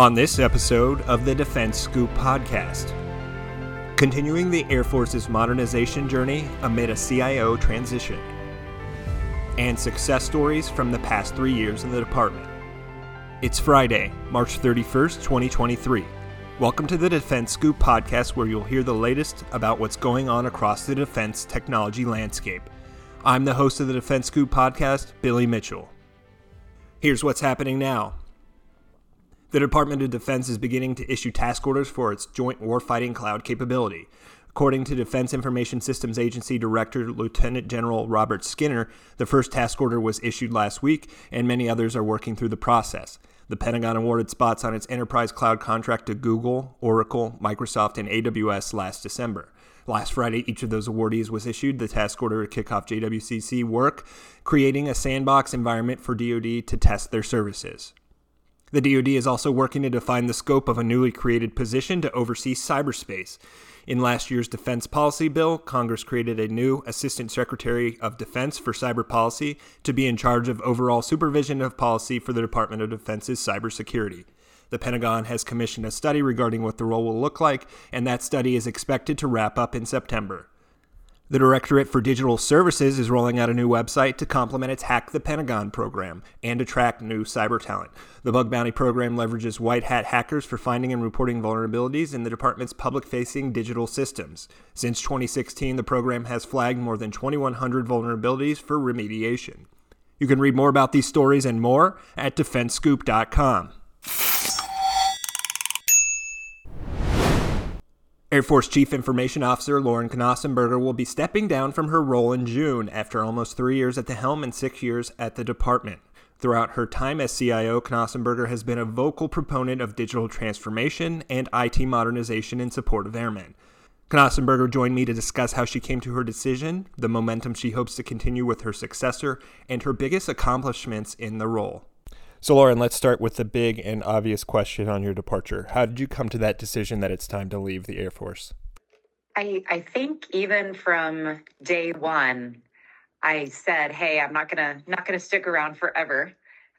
On this episode of the Defense Scoop podcast, continuing the Air Force's modernization journey amid a CIO transition, and success stories from the past three years in the department. It's Friday, March 31st, 2023. Welcome to the Defense Scoop podcast, where you'll hear the latest about what's going on across the defense technology landscape. I'm the host of the Defense Scoop podcast, Billy Mitchell. Here's what's happening now. The Department of Defense is beginning to issue task orders for its Joint Warfighting Cloud capability. According to Defense Information Systems Agency Director Lieutenant General Robert Skinner, the first task order was issued last week, and many others are working through the process. The Pentagon awarded spots on its enterprise cloud contract to Google, Oracle, Microsoft, and AWS last December. Last Friday, each of those awardees was issued the task order to kick off JWCC work, creating a sandbox environment for DoD to test their services. The DoD is also working to define the scope of a newly created position to oversee cyberspace. In last year's defense policy bill, Congress created a new Assistant Secretary of Defense for Cyber Policy to be in charge of overall supervision of policy for the Department of Defense's cybersecurity. The Pentagon has commissioned a study regarding what the role will look like, and that study is expected to wrap up in September. The Directorate for Digital Services is rolling out a new website to complement its Hack the Pentagon program and attract new cyber talent. The Bug Bounty program leverages white hat hackers for finding and reporting vulnerabilities in the department's public facing digital systems. Since 2016, the program has flagged more than 2,100 vulnerabilities for remediation. You can read more about these stories and more at defensescoop.com. Air Force Chief Information Officer Lauren Knausenberger will be stepping down from her role in June after almost three years at the helm and six years at the department. Throughout her time as CIO, Knausenberger has been a vocal proponent of digital transformation and IT modernization in support of airmen. Knausenberger joined me to discuss how she came to her decision, the momentum she hopes to continue with her successor, and her biggest accomplishments in the role. So, Lauren, let's start with the big and obvious question on your departure. How did you come to that decision that it's time to leave the Air Force? I, I think even from day one, I said, "Hey, I'm not gonna not gonna stick around forever."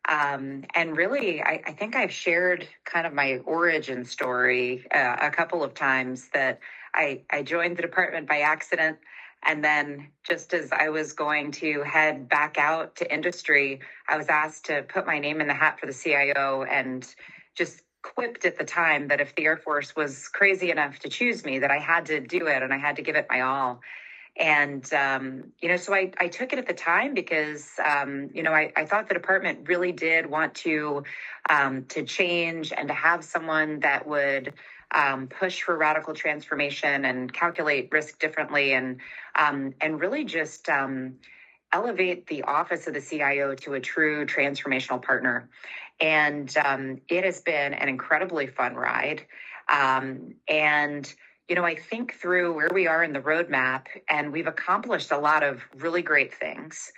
Um, and really, I, I, think I've shared kind of my origin story uh, a couple of times. That I, I joined the department by accident. And then, just as I was going to head back out to industry, I was asked to put my name in the hat for the CIO and just quipped at the time that if the Air Force was crazy enough to choose me, that I had to do it and I had to give it my all. And, um, you know, so I, I took it at the time because, um, you know, I, I thought the department really did want to, um, to change and to have someone that would, um, push for radical transformation and calculate risk differently and um, and really just um, elevate the office of the CIO to a true transformational partner. And um, it has been an incredibly fun ride. Um, and you know, I think through where we are in the roadmap, and we've accomplished a lot of really great things.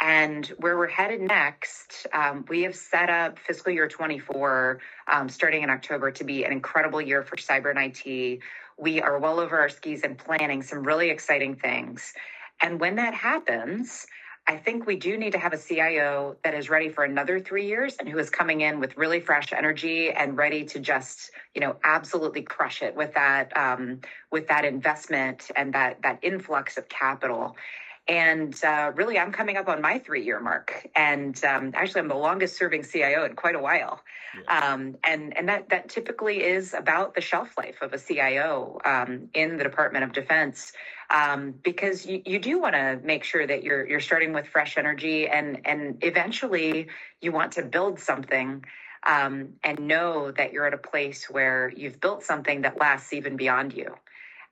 And where we're headed next, um, we have set up fiscal year 24, um, starting in October, to be an incredible year for cyber and IT. We are well over our skis and planning some really exciting things. And when that happens, I think we do need to have a CIO that is ready for another three years and who is coming in with really fresh energy and ready to just, you know, absolutely crush it with that um, with that investment and that that influx of capital. And uh, really, I'm coming up on my three year mark. And um, actually, I'm the longest serving CIO in quite a while. Yeah. Um, and and that, that typically is about the shelf life of a CIO um, in the Department of Defense. Um, because you, you do want to make sure that you're you're starting with fresh energy and and eventually you want to build something um, and know that you're at a place where you've built something that lasts even beyond you.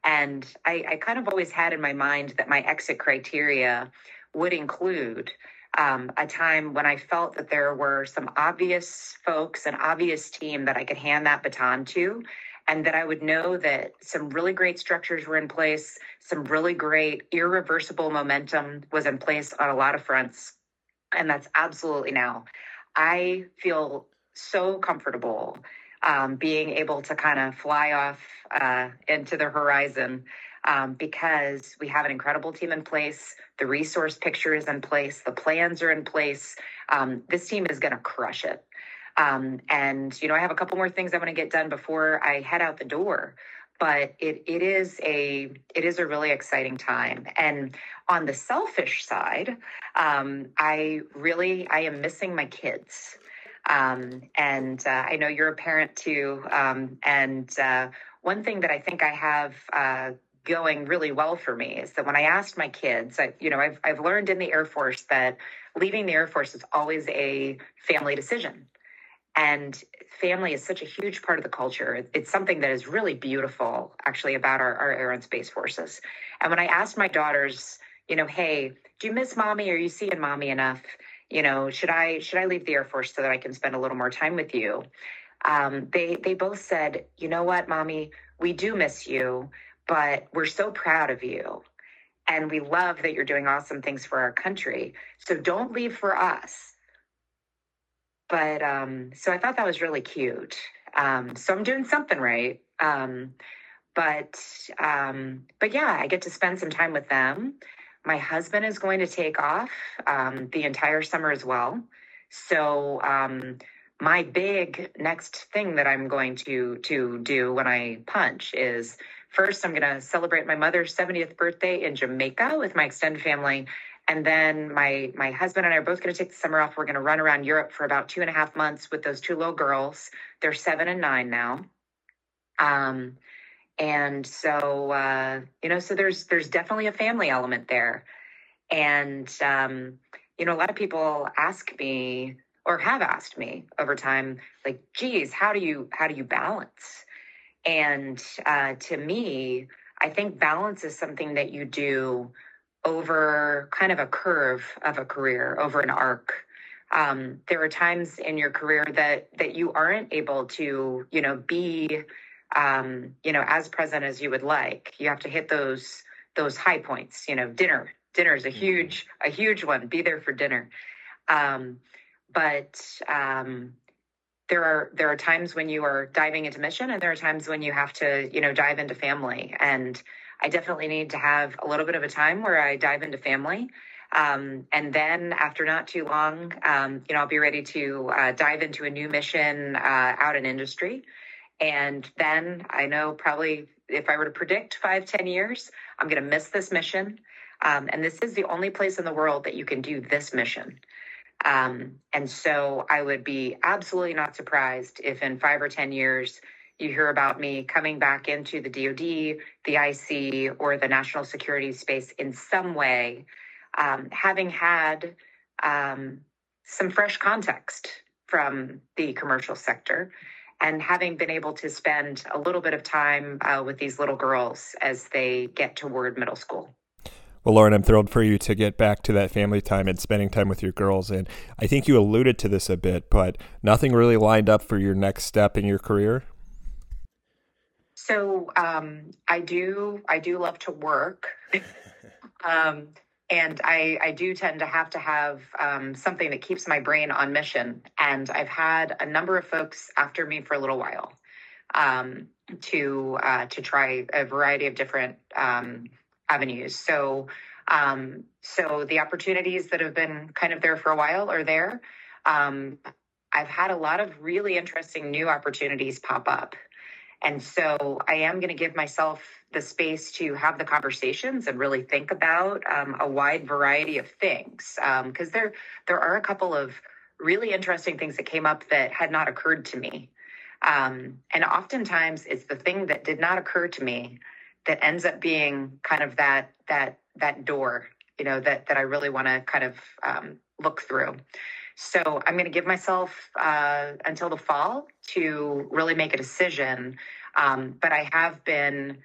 And I, I kind of always had in my mind that my exit criteria would include um, a time when I felt that there were some obvious folks, an obvious team that I could hand that baton to, and that I would know that some really great structures were in place, some really great irreversible momentum was in place on a lot of fronts. And that's absolutely now. I feel so comfortable um, being able to kind of fly off uh, into the horizon um, because we have an incredible team in place. The resource picture is in place. The plans are in place. Um, this team is going to crush it. Um, and you know, I have a couple more things I want to get done before I head out the door. But it it is a it is a really exciting time. And on the selfish side, um, I really I am missing my kids. Um, and uh, I know you're a parent too. Um, and uh, one thing that I think I have uh, going really well for me is that when I asked my kids, I, you know, I've, I've learned in the Air Force that leaving the Air Force is always a family decision. And family is such a huge part of the culture. It's something that is really beautiful, actually, about our, our Air and Space Forces. And when I asked my daughters, you know, hey, do you miss mommy? Are you seeing mommy enough? You know, should I should I leave the Air Force so that I can spend a little more time with you? Um, they they both said, you know what, mommy, we do miss you, but we're so proud of you. And we love that you're doing awesome things for our country. So don't leave for us. But um, so I thought that was really cute. Um, so I'm doing something right. Um, but um, but yeah, I get to spend some time with them. My husband is going to take off um, the entire summer as well. So um, my big next thing that I'm going to to do when I punch is First, I'm going to celebrate my mother's 70th birthday in Jamaica with my extended family. And then my my husband and I are both going to take the summer off. We're going to run around Europe for about two and a half months with those two little girls. They're seven and nine now. Um, and so uh, you know, so there's there's definitely a family element there. And um, you know, a lot of people ask me or have asked me over time, like, geez, how do you how do you balance? And uh, to me, I think balance is something that you do over kind of a curve of a career, over an arc. Um, there are times in your career that that you aren't able to, you know, be, um, you know, as present as you would like. You have to hit those those high points. You know, dinner. Dinner is a mm-hmm. huge a huge one. Be there for dinner. Um, but um, there are there are times when you are diving into mission and there are times when you have to you know dive into family and i definitely need to have a little bit of a time where i dive into family um, and then after not too long um, you know i'll be ready to uh, dive into a new mission uh, out in industry and then i know probably if i were to predict five ten years i'm going to miss this mission. Um, and this is the only place in the world that you can do this mission. Um, and so I would be absolutely not surprised if in five or 10 years you hear about me coming back into the DoD, the IC, or the national security space in some way, um, having had um, some fresh context from the commercial sector and having been able to spend a little bit of time uh, with these little girls as they get toward middle school. Well, Lauren, I'm thrilled for you to get back to that family time and spending time with your girls. And I think you alluded to this a bit, but nothing really lined up for your next step in your career. So um, I do, I do love to work, um, and I, I do tend to have to have um, something that keeps my brain on mission. And I've had a number of folks after me for a little while um, to uh, to try a variety of different um, avenues. So, um, so the opportunities that have been kind of there for a while are there. Um, I've had a lot of really interesting new opportunities pop up. And so I am going to give myself the space to have the conversations and really think about um, a wide variety of things. Because um, there, there are a couple of really interesting things that came up that had not occurred to me. Um, and oftentimes it's the thing that did not occur to me that ends up being kind of that that that door you know that that i really want to kind of um, look through so i'm going to give myself uh, until the fall to really make a decision. Um, but i have been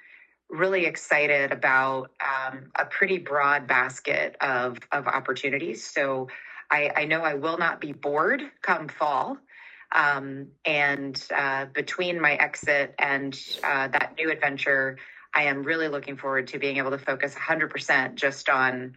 really excited about um, a pretty broad basket of of opportunities. So I, I know i will not be bored come fall. Um, and uh, between my exit and uh, that new adventure I am really looking forward to being able to focus 100% just on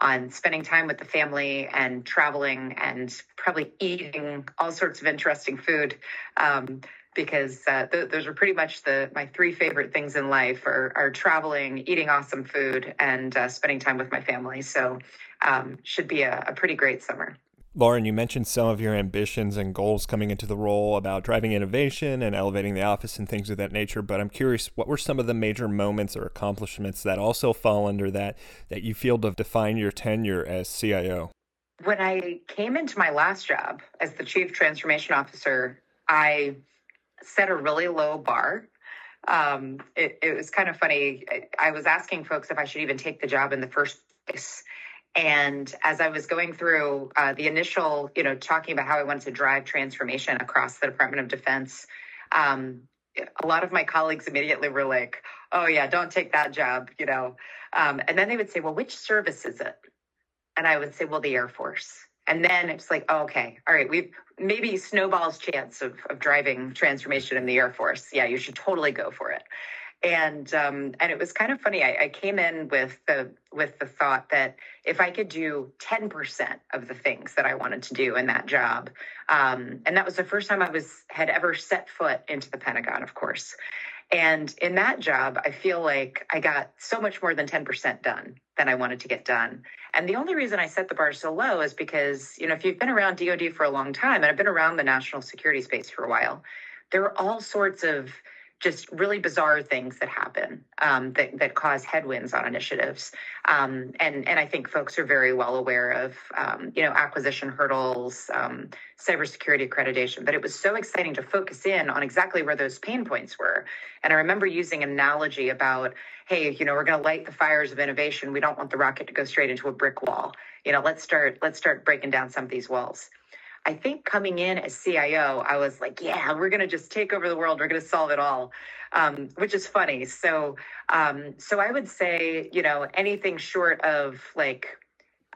on spending time with the family and traveling and probably eating all sorts of interesting food um, because uh, th- those are pretty much the my three favorite things in life are, are traveling eating awesome food and uh, spending time with my family. So um, should be a, a pretty great summer Lauren, you mentioned some of your ambitions and goals coming into the role about driving innovation and elevating the office and things of that nature. But I'm curious, what were some of the major moments or accomplishments that also fall under that that you feel to define your tenure as CIO? When I came into my last job as the chief transformation officer, I set a really low bar. Um, it, it was kind of funny. I was asking folks if I should even take the job in the first place and as I was going through uh, the initial, you know, talking about how I wanted to drive transformation across the Department of Defense, um, a lot of my colleagues immediately were like, "Oh yeah, don't take that job," you know. Um, and then they would say, "Well, which service is it?" And I would say, "Well, the Air Force." And then it's like, oh, okay, all right, we've maybe snowball's chance of, of driving transformation in the Air Force. Yeah, you should totally go for it and um, and it was kind of funny. I, I, came in with the with the thought that if I could do ten percent of the things that I wanted to do in that job, um, and that was the first time I was had ever set foot into the Pentagon, of course. And in that job, I feel like I got so much more than 10% done than I wanted to get done. And the only reason I set the bar so low is because, you know, if you've been around DoD for a long time, and I've been around the national security space for a while, there are all sorts of just really bizarre things that happen um, that, that cause headwinds on initiatives. Um, and, and I think folks are very well aware of, um, you know, acquisition hurdles, um, cybersecurity accreditation. But it was so exciting to focus in on exactly where those pain points were. And I remember using an analogy about, hey, you know, we're going to light the fires of innovation. We don't want the rocket to go straight into a brick wall. You know, let's start let's start breaking down some of these walls. I think coming in as CIO, I was like, yeah, we're going to just take over the world. We're going to solve it all, um, which is funny. So, um, so I would say, you know, anything short of like,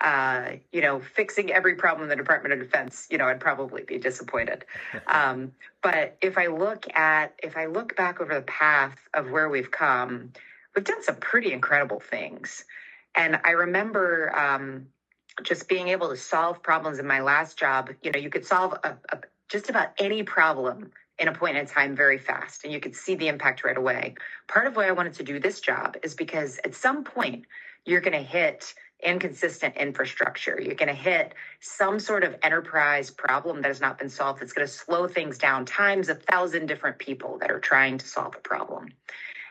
uh, you know, fixing every problem in the Department of Defense, you know, I'd probably be disappointed. Um, but if I look at, if I look back over the path of where we've come, we've done some pretty incredible things. And I remember, um, just being able to solve problems in my last job, you know, you could solve a, a, just about any problem in a point in time very fast and you could see the impact right away. Part of why I wanted to do this job is because at some point you're going to hit inconsistent infrastructure. You're going to hit some sort of enterprise problem that has not been solved that's going to slow things down times a thousand different people that are trying to solve a problem.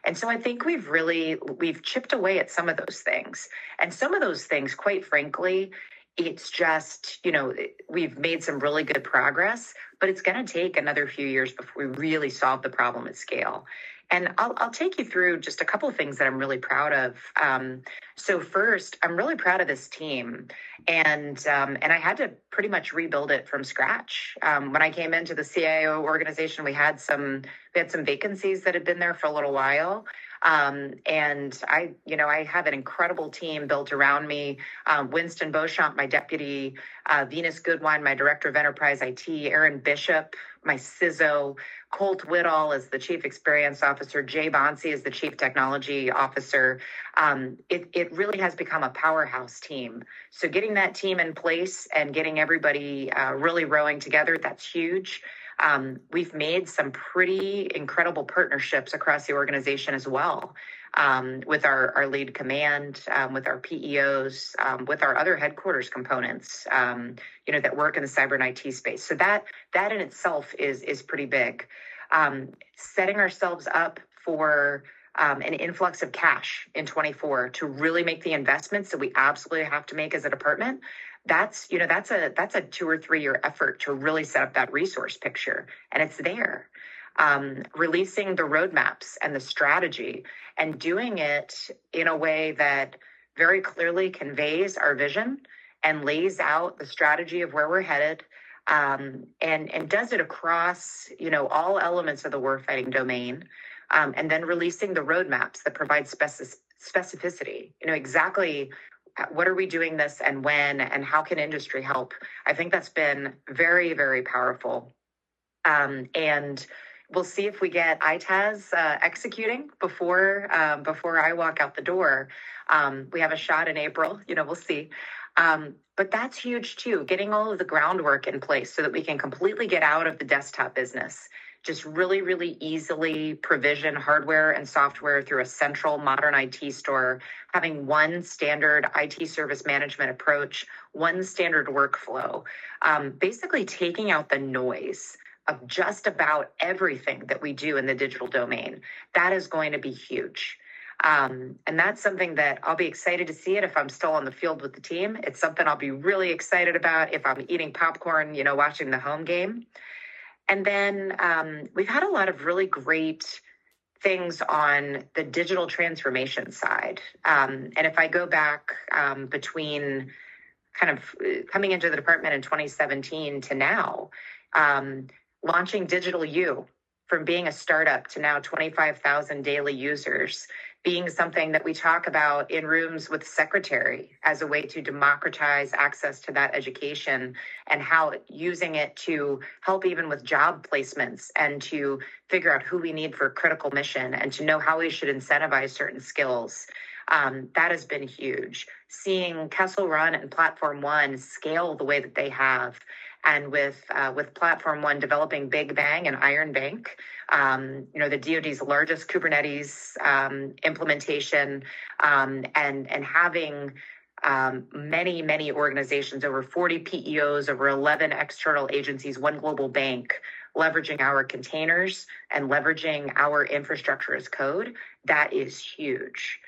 And so I think we've really we've chipped away at some of those things. And some of those things, quite frankly, it's just, you know, we've made some really good progress, but it's going to take another few years before we really solve the problem at scale. And I'll, I'll take you through just a couple of things that I'm really proud of. Um, so first, I'm really proud of this team, and um, and I had to pretty much rebuild it from scratch. Um, when I came into the CIO organization, we had some we had some vacancies that had been there for a little while. Um, and I, you know, I have an incredible team built around me. Um, Winston Beauchamp, my deputy, uh, Venice Goodwine, my director of enterprise IT, Aaron Bishop, my CISO, Colt Whittall is the chief experience officer, Jay Bonci is the chief technology officer. Um, it, it really has become a powerhouse team. So getting that team in place and getting everybody uh, really rowing together, that's huge. Um, we've made some pretty incredible partnerships across the organization as well. Um, with our, our lead command, um, with our PEOs, um, with our other headquarters components, um, you know, that work in the cyber and IT space. So that that in itself is is pretty big. Um, setting ourselves up for um, an influx of cash in 24 to really make the investments that we absolutely have to make as a department that's you know that's a that's a two or three year effort to really set up that resource picture and it's there. Um, releasing the roadmaps and the strategy and doing it in a way that very clearly conveys our vision and lays out the strategy of where we're headed um, and and does it across you know all elements of the warfighting domain um, and then releasing the roadmaps that provide specific specificity. You know exactly what are we doing this and when and how can industry help i think that's been very very powerful um, and we'll see if we get ITAS uh, executing before um, before I walk out the door. Um, we have a shot in April. You know, we'll see. Um, but that's huge too. Getting all of the groundwork in place so that we can completely get out of the desktop business just really, really easily provision hardware and software through a central modern IT store, having one standard IT service management approach, one standard workflow, um, basically taking out the noise of just about everything that we do in the digital domain. That is going to be huge. Um, and that's something that I'll be excited to see it if I'm still on the field with the team. It's something I'll be really excited about if I'm eating popcorn, you know, watching the home game. And then um, we've had a lot of really great things on the digital transformation side. Um, and if I go back um, between kind of uh, coming into the department in 2017 to now, um, launching Digital U from being a startup to now 25,000 daily users being something that we talk about in rooms with secretary as a way to democratize access to that education and how using it to help even with job placements and to figure out who we need for critical mission and to know how we should incentivize certain skills um, that has been huge. Seeing kessel run and platform one scale the way that they have and with uh, with Platform One developing Big Bang and Iron Bank, um, you know the DoD's largest Kubernetes um, implementation, um, and and having um, many many organizations, over 40 PEOs, over 11 external agencies, one global bank, leveraging our containers and leveraging our infrastructure as code. That is huge.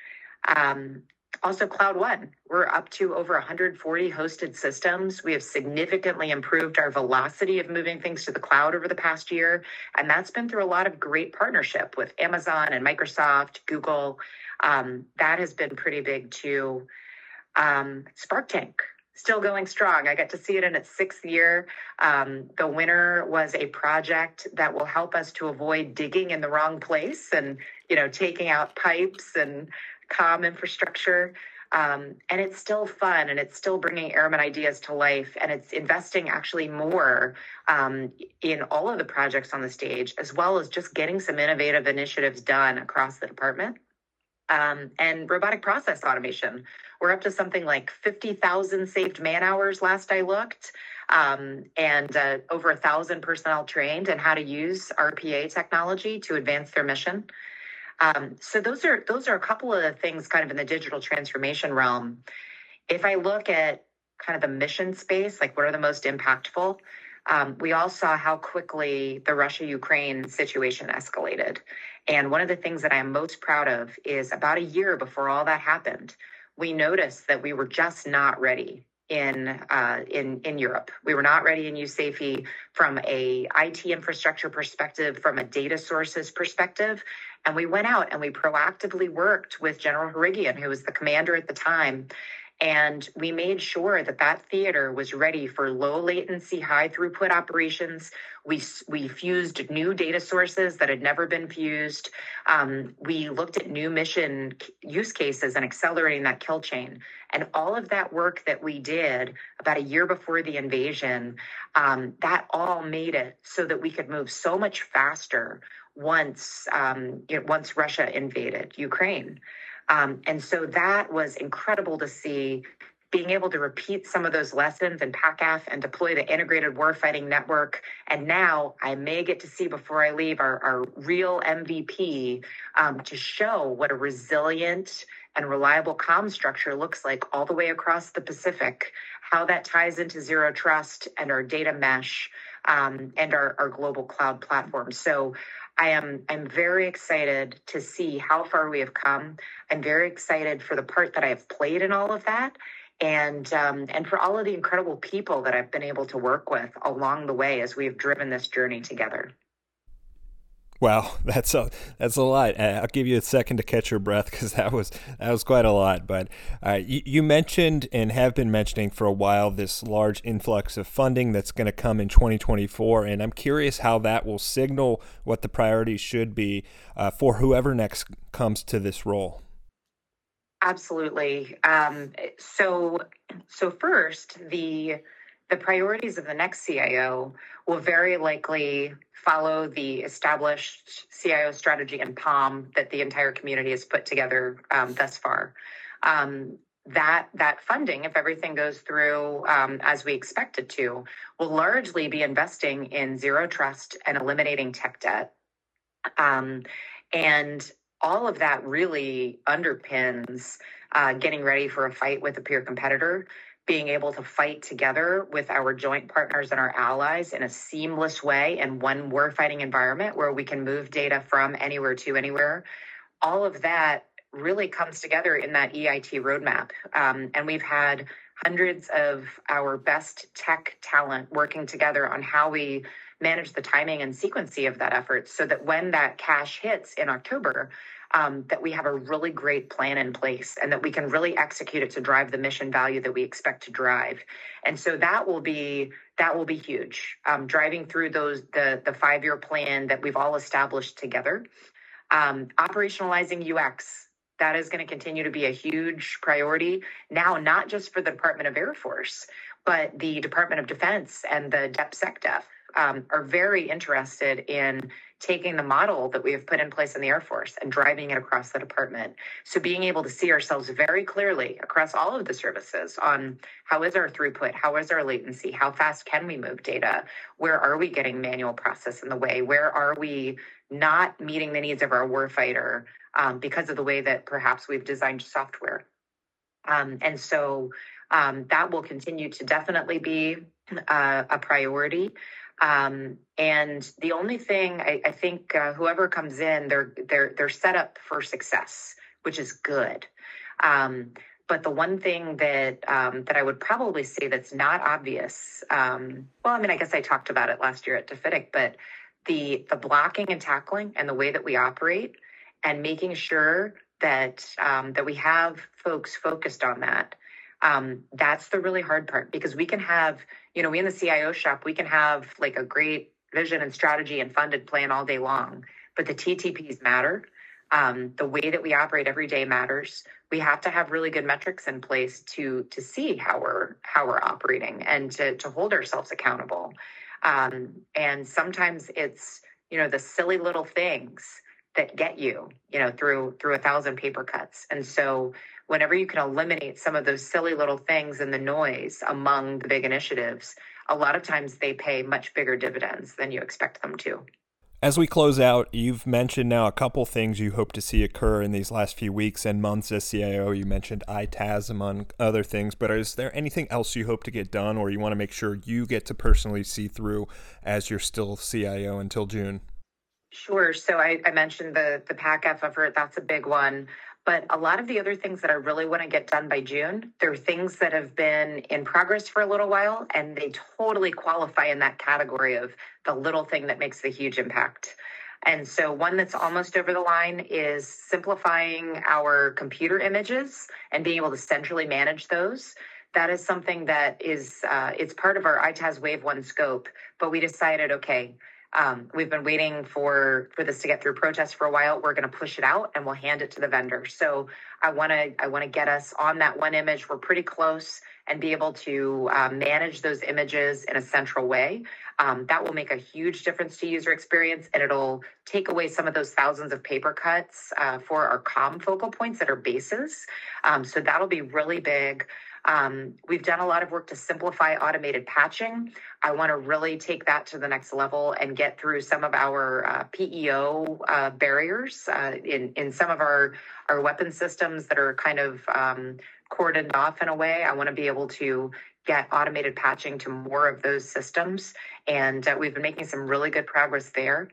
Um, also, Cloud One, we're up to over 140 hosted systems. We have significantly improved our velocity of moving things to the cloud over the past year. And that's been through a lot of great partnership with Amazon and Microsoft, Google. Um, that has been pretty big too. Um, Spark Tank, still going strong. I got to see it in its sixth year. Um, the winner was a project that will help us to avoid digging in the wrong place and, you know, taking out pipes and com infrastructure. Um, and it's still fun and it's still bringing airman ideas to life and it's investing actually more um, in all of the projects on the stage as well as just getting some innovative initiatives done across the department um, and robotic process automation we're up to something like 50000 saved man hours last i looked um, and uh, over a thousand personnel trained in how to use rpa technology to advance their mission um, so those are those are a couple of the things kind of in the digital transformation realm. If I look at kind of the mission space, like what are the most impactful? Um, we all saw how quickly the Russia Ukraine situation escalated. And one of the things that I am most proud of is about a year before all that happened, we noticed that we were just not ready in uh, in in Europe. We were not ready in USAFE from a IT infrastructure perspective, from a data sources perspective, and we went out and we proactively worked with General Harrigian, who was the commander at the time, and we made sure that that theater was ready for low latency, high throughput operations. We, we fused new data sources that had never been fused. Um, we looked at new mission use cases and accelerating that kill chain. And all of that work that we did about a year before the invasion, um, that all made it so that we could move so much faster once um, you know, once Russia invaded Ukraine. Um, and so that was incredible to see being able to repeat some of those lessons in PACAF and deploy the integrated warfighting network. And now I may get to see before I leave our, our real MVP um, to show what a resilient and reliable comm structure looks like all the way across the Pacific, how that ties into zero trust and our data mesh um, and our, our global cloud platform. So I am I'm very excited to see how far we have come. I'm very excited for the part that I have played in all of that, and um, and for all of the incredible people that I've been able to work with along the way as we have driven this journey together. Wow, that's a that's a lot. Uh, I'll give you a second to catch your breath because that was that was quite a lot. But uh, you, you, mentioned and have been mentioning for a while this large influx of funding that's going to come in 2024, and I'm curious how that will signal what the priorities should be uh, for whoever next comes to this role. Absolutely. Um, so so first the the priorities of the next CIO will very likely follow the established CIO strategy and POM that the entire community has put together um, thus far. Um, that that funding, if everything goes through um, as we expect it to, will largely be investing in zero trust and eliminating tech debt. Um, and all of that really underpins uh, getting ready for a fight with a peer competitor, being able to fight together with our joint partners and our allies in a seamless way in one war fighting environment where we can move data from anywhere to anywhere. All of that really comes together in that EIT roadmap. Um, and we've had hundreds of our best tech talent working together on how we manage the timing and sequencing of that effort so that when that cash hits in October, um, that we have a really great plan in place and that we can really execute it to drive the mission value that we expect to drive. And so that will be that will be huge. Um, driving through those the the five year plan that we've all established together, um, operationalizing UX that is going to continue to be a huge priority now, not just for the Department of Air Force, but the Department of Defense and the DepSecDef um, are very interested in taking the model that we have put in place in the Air Force and driving it across the department. So being able to see ourselves very clearly across all of the services on how is our throughput, how is our latency, how fast can we move data, where are we getting manual process in the way, where are we not meeting the needs of our warfighter um, because of the way that perhaps we've designed software. Um, and so um, that will continue to definitely be uh, a priority. Um, and the only thing I, I think uh, whoever comes in, they're they're they're set up for success, which is good. Um, but the one thing that um, that I would probably say that's not obvious, um, well, I mean, I guess I talked about it last year at DFIDIC, but the the blocking and tackling and the way that we operate, and making sure that um, that we have folks focused on that um, that's the really hard part because we can have, you know, we in the CIO shop, we can have like a great vision and strategy and funded plan all day long, but the TTPs matter. Um, the way that we operate every day matters. We have to have really good metrics in place to to see how we're how we're operating and to to hold ourselves accountable. Um, and sometimes it's you know the silly little things that get you you know through through a thousand paper cuts. And so whenever you can eliminate some of those silly little things and the noise among the big initiatives, a lot of times they pay much bigger dividends than you expect them to. As we close out, you've mentioned now a couple things you hope to see occur in these last few weeks and months as CIO. You mentioned ITAS among other things, but is there anything else you hope to get done or you want to make sure you get to personally see through as you're still CIO until June? Sure. So I, I mentioned the the PACAF effort. That's a big one. But a lot of the other things that I really want to get done by June, they're things that have been in progress for a little while, and they totally qualify in that category of the little thing that makes the huge impact. And so, one that's almost over the line is simplifying our computer images and being able to centrally manage those. That is something that is uh, it's part of our ITAS Wave One scope. But we decided, okay, um, we've been waiting for for this to get through protest for a while. We're going to push it out and we'll hand it to the vendor. So I want to I want to get us on that one image. We're pretty close and be able to um, manage those images in a central way. Um, that will make a huge difference to user experience and it'll take away some of those thousands of paper cuts uh, for our COM focal points that are bases. Um, so that'll be really big. Um, we've done a lot of work to simplify automated patching. I want to really take that to the next level and get through some of our uh, PEO uh, barriers uh, in in some of our our weapon systems that are kind of um, cordoned off in a way. I want to be able to get automated patching to more of those systems, and uh, we've been making some really good progress there.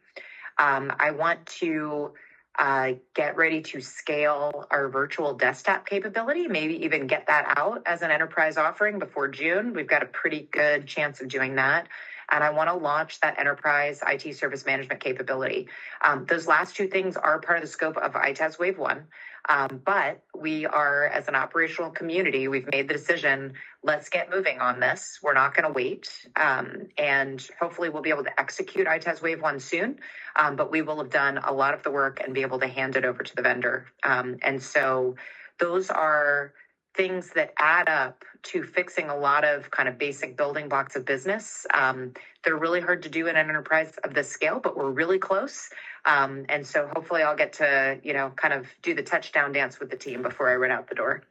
Um, I want to uh, get ready to scale our virtual desktop capability, maybe even get that out as an enterprise offering before June. We've got a pretty good chance of doing that. And I want to launch that enterprise IT service management capability. Um, those last two things are part of the scope of ITAS Wave 1. Um, but we are, as an operational community, we've made the decision let's get moving on this. We're not going to wait. Um, and hopefully, we'll be able to execute ITAS Wave 1 soon. Um, but we will have done a lot of the work and be able to hand it over to the vendor. Um, and so, those are things that add up to fixing a lot of kind of basic building blocks of business. Um, they're really hard to do in an enterprise of this scale, but we're really close. Um, and so hopefully I'll get to, you know, kind of do the touchdown dance with the team before I run out the door.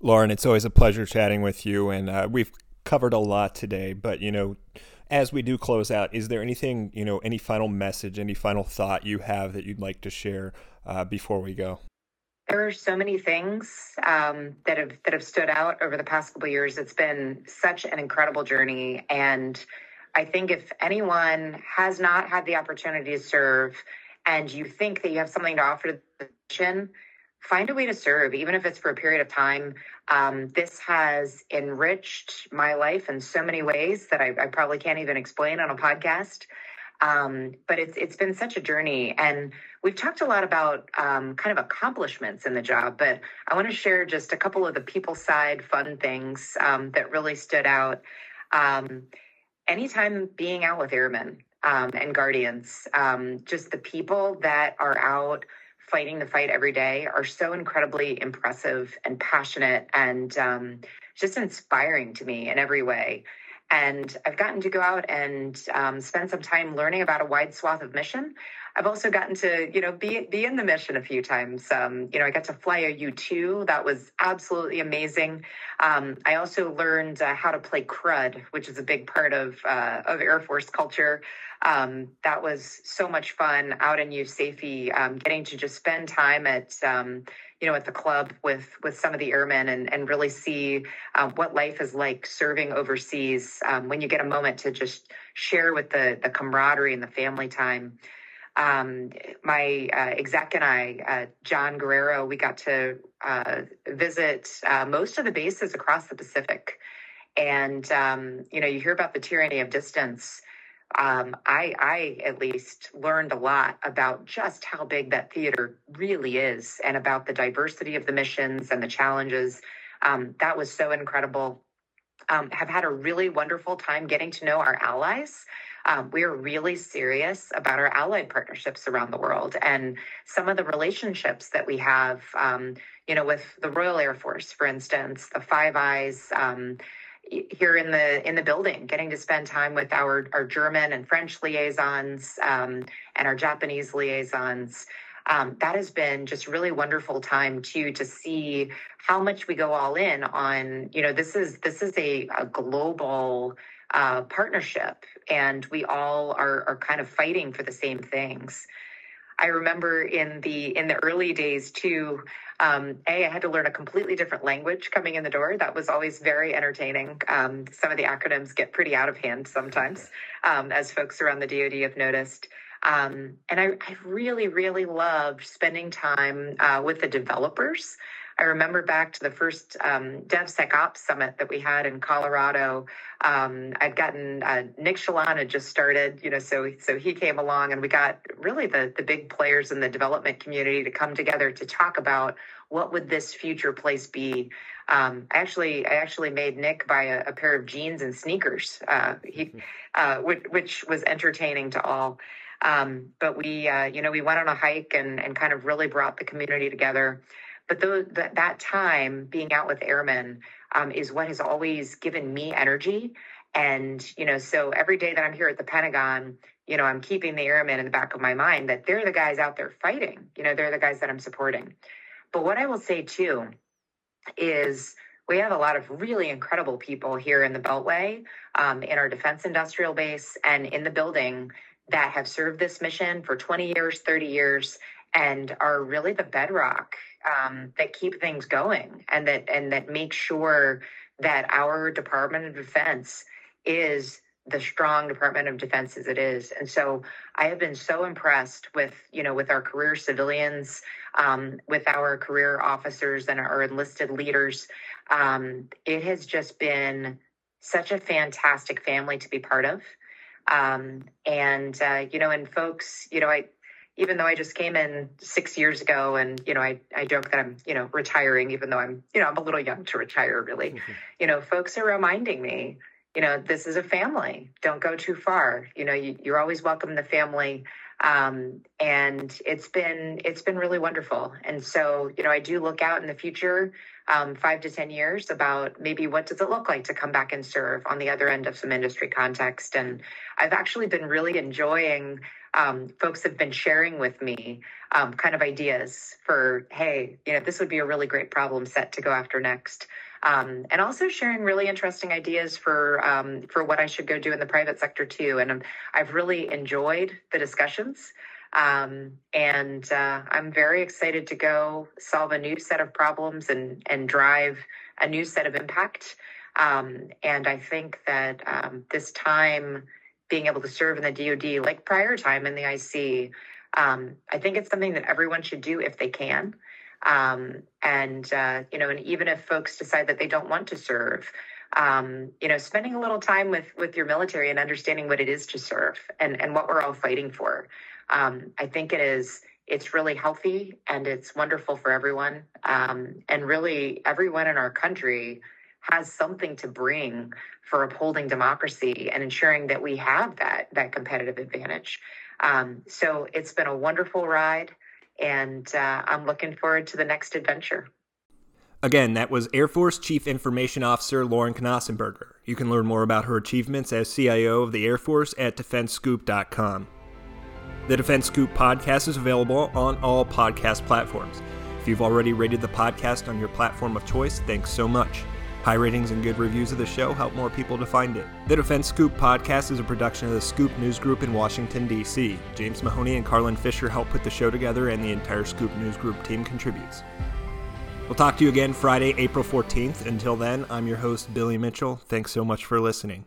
Lauren, it's always a pleasure chatting with you, and uh, we've covered a lot today. But you know, as we do close out, is there anything you know, any final message, any final thought you have that you'd like to share uh, before we go? There are so many things um, that have that have stood out over the past couple years. It's been such an incredible journey, and I think if anyone has not had the opportunity to serve, and you think that you have something to offer to the mission, find a way to serve, even if it's for a period of time. Um, this has enriched my life in so many ways that I, I probably can't even explain on a podcast. Um, but it's it's been such a journey, and we've talked a lot about um, kind of accomplishments in the job. But I want to share just a couple of the people side fun things um, that really stood out. Um, anytime being out with airmen um, and guardians, um, just the people that are out fighting the fight every day are so incredibly impressive and passionate and just inspiring to me in every way. And I've gotten to go out and um, spend some time learning about a wide swath of mission. I've also gotten to, you know, be be in the mission a few times. Um, you know, I got to fly a U two. That was absolutely amazing. Um, I also learned uh, how to play crud, which is a big part of uh, of Air Force culture. Um, that was so much fun out in USAFE, um, getting to just spend time at um, you know at the club with with some of the airmen and and really see uh, what life is like serving overseas. Um, when you get a moment to just share with the the camaraderie and the family time. Um, my uh, exec and I, uh, John Guerrero, we got to uh, visit uh, most of the bases across the Pacific. And, um, you know, you hear about the tyranny of distance um, I, I at least learned a lot about just how big that theater really is and about the diversity of the missions and the challenges. Um, that was so incredible. Um, have had a really wonderful time getting to know our allies. Um, we are really serious about our allied partnerships around the world and some of the relationships that we have, um, you know, with the Royal Air Force, for instance, the Five Eyes, um, here in the in the building, getting to spend time with our our German and French liaisons um, and our Japanese liaisons. Um, that has been just really wonderful time too to see how much we go all in on. You know, this is this is a, a global uh, partnership, and we all are are kind of fighting for the same things. I remember in the in the early days too. Um, a, I had to learn a completely different language coming in the door. That was always very entertaining. Um, some of the acronyms get pretty out of hand sometimes, um, as folks around the DoD have noticed. Um, and I, I, really, really loved spending time uh, with the developers. I remember back to the first um, DevSecOps summit that we had in Colorado. Um, I'd gotten uh, Nick Chaillan had just started, you know, so so he came along, and we got really the the big players in the development community to come together to talk about what would this future place be. Um, I actually I actually made Nick buy a, a pair of jeans and sneakers, uh, he, mm-hmm. uh, which, which was entertaining to all. Um, but we, uh, you know, we went on a hike and, and kind of really brought the community together. But that, that time being out with airmen um, is what has always given me energy. And, you know, so every day that I'm here at the Pentagon, you know, I'm keeping the airmen in the back of my mind that they're the guys out there fighting. You know, they're the guys that I'm supporting. But what I will say too is we have a lot of really incredible people here in the Beltway, um, in our defense industrial base, and in the building that have served this mission for 20 years, 30 years, and are really the bedrock um, that keep things going and that and that make sure that our Department of Defense is the strong Department of Defense as it is. And so I have been so impressed with, you know, with our career civilians, um, with our career officers and our enlisted leaders. Um, it has just been such a fantastic family to be part of. Um, and, uh, you know, and folks, you know, I, even though I just came in six years ago and, you know, I, I joke that I'm, you know, retiring, even though I'm, you know, I'm a little young to retire really, mm-hmm. you know, folks are reminding me, you know, this is a family. Don't go too far. You know, you, are always welcome in the family. Um, and it's been, it's been really wonderful. And so, you know, I do look out in the future, um, five to 10 years about maybe what does it look like to come back and serve on the other end of some industry context. And I've actually been really enjoying um, folks have been sharing with me um, kind of ideas for, hey, you know, this would be a really great problem set to go after next. Um, and also sharing really interesting ideas for um, for what I should go do in the private sector too. And i have really enjoyed the discussions, um, and uh, I'm very excited to go solve a new set of problems and and drive a new set of impact. Um, and I think that um, this time being able to serve in the DoD, like prior time in the IC, um, I think it's something that everyone should do if they can. Um, and uh, you know, and even if folks decide that they don't want to serve, um, you know, spending a little time with with your military and understanding what it is to serve and and what we're all fighting for, um, I think it is. It's really healthy and it's wonderful for everyone. Um, and really, everyone in our country has something to bring for upholding democracy and ensuring that we have that that competitive advantage. Um, so it's been a wonderful ride, and uh, I'm looking forward to the next adventure. Again, that was Air Force Chief Information Officer Lauren Knausenberger. You can learn more about her achievements as CIO of the Air Force at DefenseScoop.com. The Defense Scoop podcast is available on all podcast platforms. If you've already rated the podcast on your platform of choice, thanks so much. High ratings and good reviews of the show help more people to find it. The Defense Scoop podcast is a production of the Scoop News Group in Washington, D.C. James Mahoney and Carlin Fisher help put the show together, and the entire Scoop News Group team contributes. We'll talk to you again Friday, April 14th. Until then, I'm your host, Billy Mitchell. Thanks so much for listening.